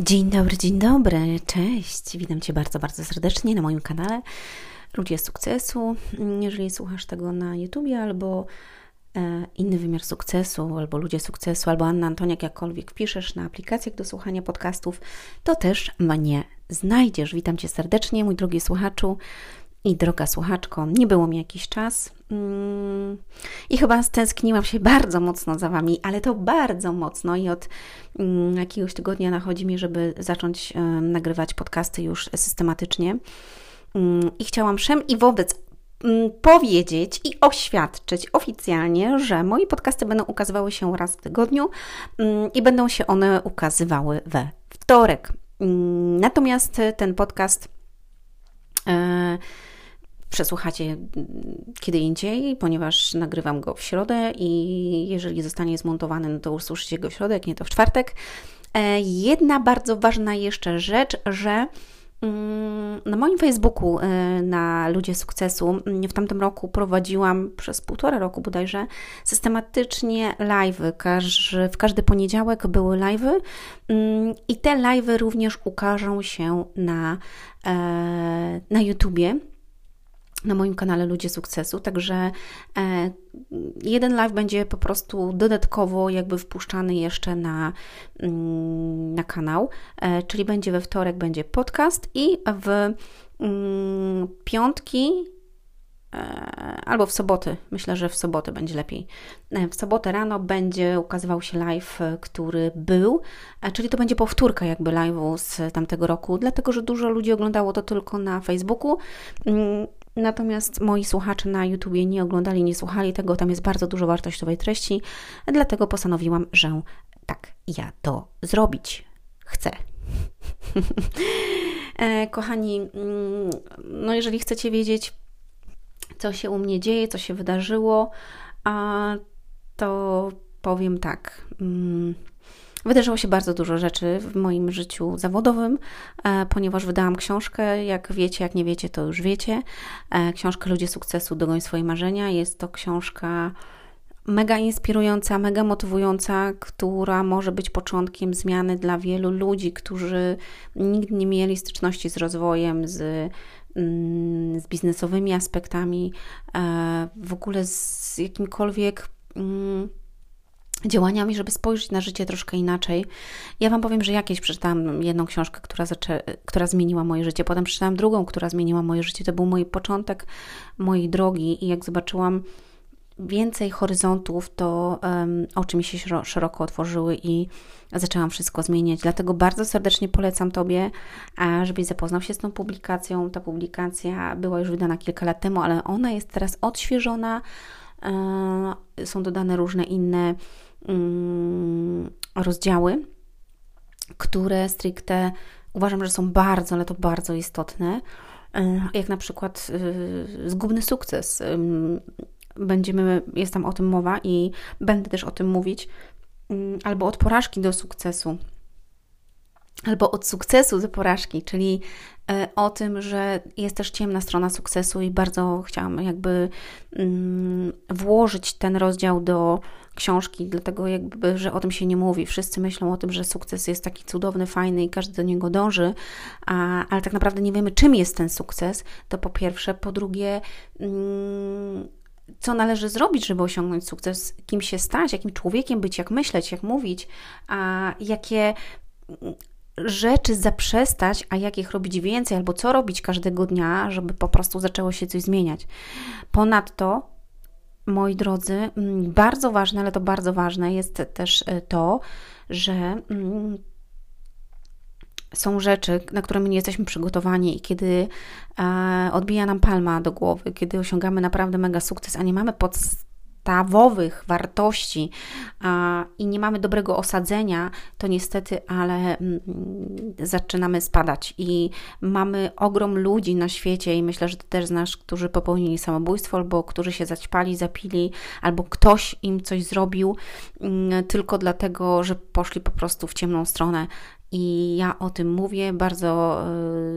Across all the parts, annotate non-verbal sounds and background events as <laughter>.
Dzień dobry, dzień dobry, cześć. Witam Cię bardzo, bardzo serdecznie na moim kanale Ludzie Sukcesu. Jeżeli słuchasz tego na YouTubie albo e, inny wymiar sukcesu, albo Ludzie Sukcesu, albo Anna Antoniak, jakkolwiek wpiszesz na aplikacjach do słuchania podcastów, to też mnie znajdziesz. Witam Cię serdecznie, mój drogi słuchaczu i droga słuchaczko. Nie było mi jakiś czas i chyba stęskniłam się bardzo mocno za Wami, ale to bardzo mocno i od mm, jakiegoś tygodnia nachodzi mi, żeby zacząć nagrywać podcasty już systematycznie. Mm, I chciałam wszem i wobec powiedzieć i oświadczyć oficjalnie, że moje podcasty będą ukazywały się raz w tygodniu i będą się one ukazywały we wtorek. Natomiast ten podcast e, przesłuchacie kiedy indziej, ponieważ nagrywam go w środę i jeżeli zostanie zmontowany, no to usłyszycie go w środę, jak nie to w czwartek. E, jedna bardzo ważna jeszcze rzecz, że mm, na moim Facebooku e, na Ludzie Sukcesu mm, w tamtym roku prowadziłam przez półtora roku bodajże systematycznie live. W każdy poniedziałek były live mm, i te live również ukażą się na, e, na YouTubie na moim kanale Ludzie Sukcesu, także e, jeden live będzie po prostu dodatkowo jakby wpuszczany jeszcze na, mm, na kanał, e, czyli będzie we wtorek będzie podcast i w mm, piątki e, albo w soboty, myślę, że w sobotę będzie lepiej. W sobotę rano będzie ukazywał się live, który był, czyli to będzie powtórka jakby live'u z tamtego roku, dlatego, że dużo ludzi oglądało to tylko na Facebooku. Mm, Natomiast moi słuchacze na YouTubie nie oglądali, nie słuchali tego, tam jest bardzo dużo wartościowej treści, dlatego postanowiłam, że tak, ja to zrobić chcę. <laughs> E, kochani, mm, no jeżeli chcecie wiedzieć, co się u mnie dzieje, co się wydarzyło, to powiem tak. Wydarzyło się bardzo dużo rzeczy w moim życiu zawodowym, e, ponieważ wydałam książkę, jak wiecie, jak nie wiecie, to już wiecie. E, książkę Ludzie Sukcesu, Dogoń Swoje Marzenia. Jest to książka mega inspirująca, mega motywująca, która może być początkiem zmiany dla wielu ludzi, którzy nigdy nie mieli styczności z rozwojem, z, mm, z biznesowymi aspektami, e, w ogóle z jakimkolwiek mm, działaniami, żeby spojrzeć na życie troszkę inaczej. Ja Wam powiem, że jakieś przeczytałam jedną książkę, która, zaczę, która zmieniła moje życie, potem przeczytałam drugą, która zmieniła moje życie. To był mój początek mojej drogi i jak zobaczyłam więcej horyzontów, to um, oczy mi się szeroko otworzyły i zaczęłam wszystko zmieniać. Dlatego bardzo serdecznie polecam Tobie, żebyś zapoznał się z tą publikacją. Ta publikacja była już wydana kilka lat temu, ale ona jest teraz odświeżona. E, są dodane różne inne rozdziały, które stricte uważam, że są bardzo, ale to bardzo istotne, e, jak na przykład e, zgubny sukces. Będziemy, jest tam o tym mowa i będę też o tym mówić, mm, albo od porażki do sukcesu, albo od sukcesu do porażki, czyli e, o tym, że jest też ciemna strona sukcesu i bardzo chciałam jakby mm, włożyć ten rozdział do książki, dlatego jakby, że o tym się nie mówi. Wszyscy myślą o tym, że sukces jest taki cudowny, fajny i każdy do niego dąży, a, ale tak naprawdę nie wiemy, czym jest ten sukces. To po pierwsze. Po drugie, mm, co należy zrobić, żeby osiągnąć sukces, kim się stać, jakim człowiekiem być, jak myśleć, jak mówić, a jakie rzeczy zaprzestać, a jakich robić więcej, albo co robić każdego dnia, żeby po prostu zaczęło się coś zmieniać. Ponadto moi drodzy, mm, bardzo ważne, ale to bardzo ważne jest też e, to, że mm, są rzeczy, na które my nie jesteśmy przygotowani i kiedy e, odbija nam palma do głowy, kiedy osiągamy naprawdę mega sukces, a nie mamy podstawy, podstawowych wartości a, i nie mamy dobrego osadzenia, to niestety, ale mm, zaczynamy spadać i mamy ogrom ludzi na świecie i myślę, że Ty też znasz, którzy popełnili samobójstwo albo którzy się zaćpali, zapili, albo ktoś im coś zrobił mm, tylko dlatego, że poszli po prostu w ciemną stronę. I ja o tym mówię bardzo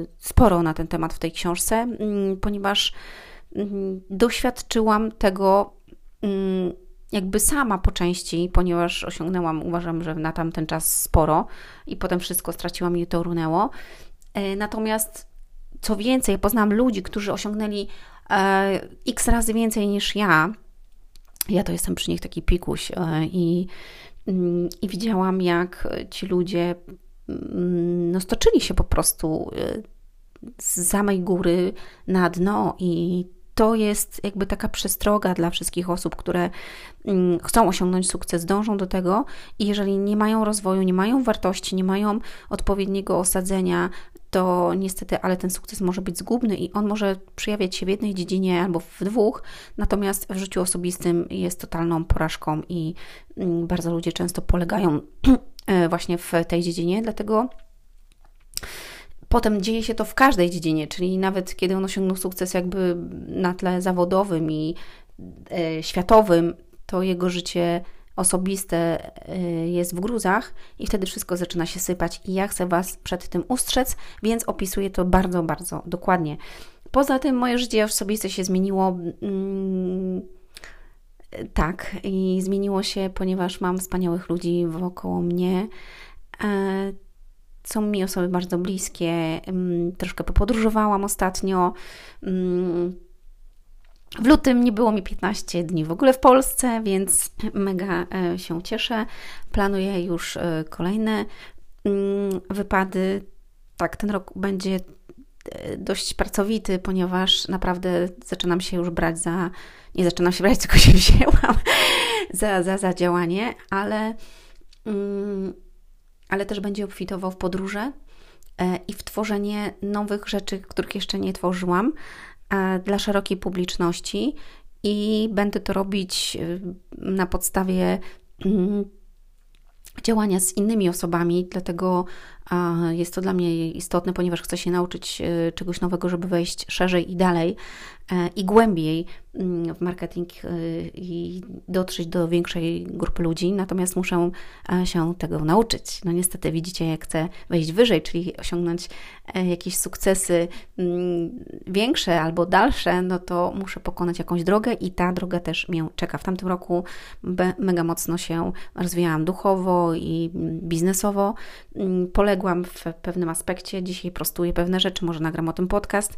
y, sporo na ten temat w tej książce, mm, ponieważ doświadczyłam tego jakby sama po części, ponieważ osiągnęłam, uważam, że na tamten czas sporo i potem wszystko straciłam i to runęło. E, natomiast co więcej, poznałam ludzi, którzy osiągnęli e, x razy więcej niż ja. Ja to jestem przy nich taki pikuś e, i, mm, i widziałam, jak ci ludzie mm, no, stoczyli się po prostu z samej góry na dno i to jest jakby taka przestroga dla wszystkich osób, które mm, chcą osiągnąć sukces, dążą do tego i jeżeli nie mają rozwoju, nie mają wartości, nie mają odpowiedniego osadzenia, to niestety, ale ten sukces może być zgubny i on może przejawiać się w jednej dziedzinie albo w dwóch, natomiast w życiu osobistym jest totalną porażką i mm, bardzo ludzie często polegają <clears throat> e, właśnie w tej dziedzinie, dlatego potem dzieje się to w każdej dziedzinie, czyli nawet kiedy on osiągnął sukces jakby na tle zawodowym i e, światowym, to jego życie osobiste e, jest w gruzach i wtedy wszystko zaczyna się sypać i ja chcę Was przed tym ustrzec, więc opisuję to bardzo, bardzo dokładnie. Poza tym moje życie osobiste się zmieniło. Mm, tak, i zmieniło się, ponieważ mam wspaniałych ludzi wokoło mnie. E, są mi osoby bardzo bliskie. Troszkę popodróżowałam ostatnio. W lutym nie było mi 15 dni w ogóle w Polsce, więc mega e, się cieszę. Planuję już e, kolejne wypady. Tak, ten rok będzie e, dość pracowity, ponieważ naprawdę zaczynam się już brać za, nie zaczynam się brać, tylko się <laughs> wzięłam za, za, za działanie, ale ale też będzie obfitował w podróże e, i w tworzenie nowych rzeczy, których jeszcze nie tworzyłam e, dla szerokiej publiczności. I będę to robić e, na podstawie mm, działania z innymi osobami, dlatego jest to dla mnie istotne, ponieważ chcę się nauczyć czegoś nowego, żeby wejść szerzej i dalej E, i głębiej mm, w marketing e, i dotrzeć do większej grupy ludzi, natomiast muszę e, się tego nauczyć. No niestety widzicie, jak chcę wejść wyżej, czyli osiągnąć jakieś sukcesy mm, większe albo dalsze, no to muszę pokonać jakąś drogę i ta droga też mnie czeka. W tamtym roku mega mocno się rozwijałam duchowo i biznesowo. Mm, poległam w pewnym aspekcie, dzisiaj prostuję pewne rzeczy, może nagram o tym podcast,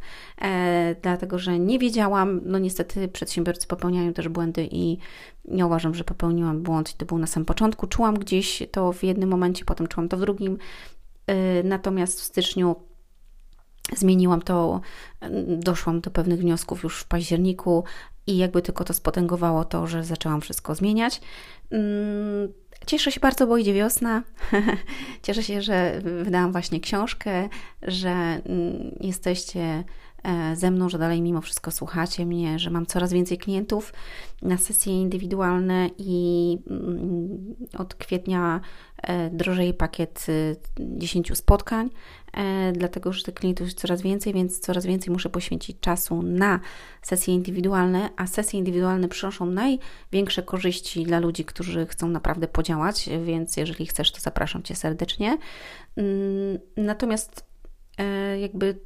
dlatego że nie wiedziałam. No niestety przedsiębiorcy popełniają też błędy i nie uważam, że popełniłam błąd to był na samym początku. Czułam gdzieś to w jednym momencie, potem czułam to w drugim. Y, natomiast w styczniu zmieniłam to, doszłam do pewnych wniosków już w październiku i jakby tylko to spotęgowało to, że zaczęłam wszystko zmieniać. Mm, cieszę się bardzo, bo idzie wiosna. <laughs> Cieszę się, że wydałam właśnie książkę, że mm, jesteście E, ze mną, że dalej mimo wszystko słuchacie mnie, że mam coraz więcej klientów na sesje indywidualne i mm, od kwietnia e, drożeje pakiet 10 y, spotkań, e, dlatego że tych klientów jest coraz więcej, więc coraz więcej muszę poświęcić czasu na sesje indywidualne, a sesje indywidualne przynoszą największe korzyści dla ludzi, którzy chcą naprawdę podziałać, więc jeżeli chcesz, to zapraszam Cię serdecznie. Mm, natomiast jakby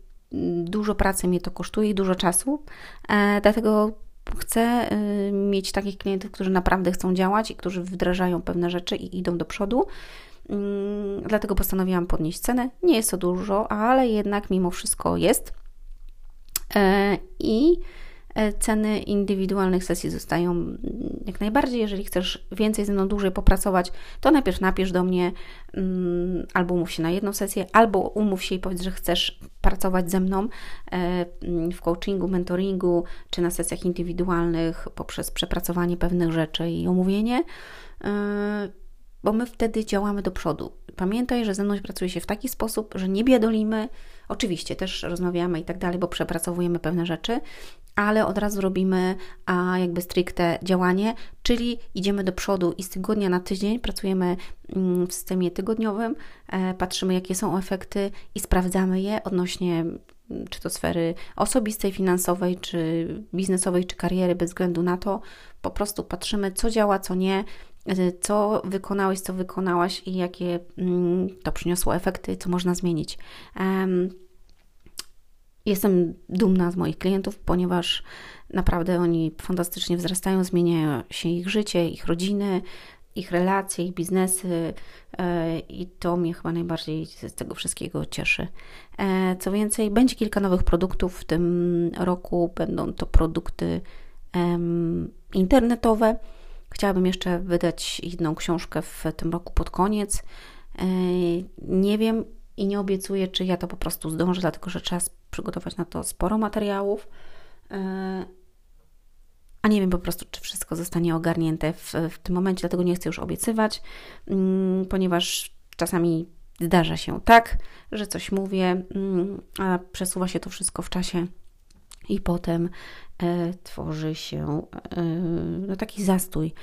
dużo pracy mnie to kosztuje i dużo czasu, e, dlatego chcę e, mieć takich klientów, którzy naprawdę chcą działać i którzy wdrażają pewne rzeczy i idą do przodu. Mm, dlatego postanowiłam podnieść cenę. Nie jest to dużo, ale jednak mimo wszystko jest. E, I E, ceny indywidualnych sesji zostają mm, jak najbardziej. Jeżeli chcesz więcej ze mną dłużej popracować, to najpierw napisz do mnie mm, albo umów się na jedną sesję, albo umów się i powiedz, że chcesz pracować ze mną e, mm, w coachingu, mentoringu czy na sesjach indywidualnych poprzez przepracowanie pewnych rzeczy i omówienie e, bo my wtedy działamy do przodu. Pamiętaj, że ze mną pracuje się w taki sposób, że nie biadolimy, oczywiście też rozmawiamy i tak dalej, bo przepracowujemy pewne rzeczy, ale od razu robimy a jakby stricte działanie, czyli idziemy do przodu i z tygodnia na tydzień pracujemy mm, w systemie tygodniowym, e, patrzymy jakie są efekty i sprawdzamy je odnośnie mm, czy to sfery osobistej, finansowej, czy biznesowej, czy kariery, bez względu na to, po prostu patrzymy, co działa, co nie, e, co wykonałeś, co wykonałaś i jakie mm, to przyniosło efekty, co można zmienić. Jestem dumna z moich klientów, ponieważ naprawdę oni fantastycznie wzrastają, zmieniają się ich życie, ich rodziny, ich relacje, ich biznesy e, i to mnie chyba najbardziej z tego wszystkiego cieszy. E, co więcej, będzie kilka nowych produktów w tym roku. Będą to produkty internetowe. Chciałabym jeszcze wydać jedną książkę w tym roku pod koniec. E, nie wiem i nie obiecuję, czy ja to po prostu zdążę, dlatego że czas przygotować na to sporo materiałów a nie wiem po prostu, czy wszystko zostanie ogarnięte w, w tym momencie, dlatego nie chcę już obiecywać, mm, ponieważ czasami zdarza się tak, że coś mówię, mm, a przesuwa się to wszystko w czasie i potem e, tworzy się e, no, taki zastój.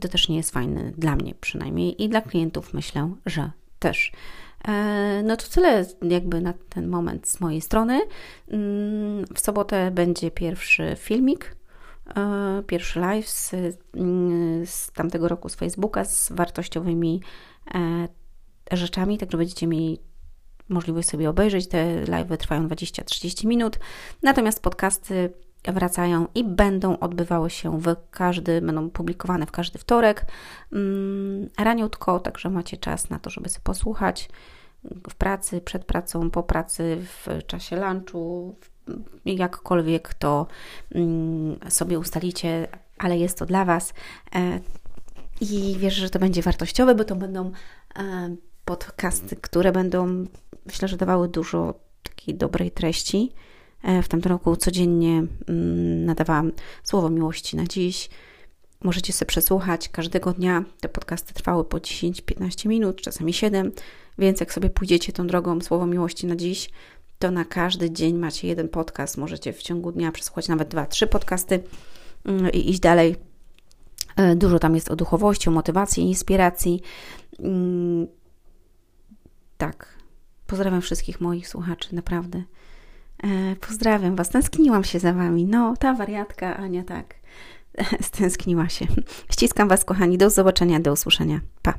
To też nie jest fajne dla mnie przynajmniej i dla klientów myślę, że też. E, no to tyle jakby na ten moment z mojej strony. Mm, w sobotę będzie pierwszy filmik E, pierwszy live z, mm, z tamtego roku z Facebooka z wartościowymi e, rzeczami, także będziecie mieli możliwość sobie obejrzeć. Te live trwają 20-30 minut, natomiast podcasty wracają i będą odbywały się w każdy, będą publikowane w każdy wtorek mm, raniutko, także macie czas na to, żeby sobie posłuchać w pracy, przed pracą, po pracy, w czasie lunchu, jakkolwiek to mm, sobie ustalicie, ale jest to dla Was. E, I wierzę, że to będzie wartościowe, bo to będą e, podcasty, które będą, myślę, że dawały dużo takiej dobrej treści. E, w tamtym roku codziennie mm, nadawałam słowo miłości na dziś. Możecie sobie przesłuchać każdego dnia. Te podcasty trwały po 10-15 minut, czasami 7, więc jak sobie pójdziecie tą drogą słowo miłości na dziś, to na każdy dzień macie jeden podcast. Możecie w ciągu dnia przesłuchać nawet dwa, trzy podcasty mm, i iść dalej. E, dużo tam jest o duchowości, o motywacji, inspiracji. Mm, tak. Pozdrawiam wszystkich moich słuchaczy, naprawdę. E, pozdrawiam Was, tęskniłam się za Wami. No, ta wariatka, Ania, tak, <laughs> stęskniła się. Ściskam Was, kochani, do zobaczenia, do usłyszenia. Pa!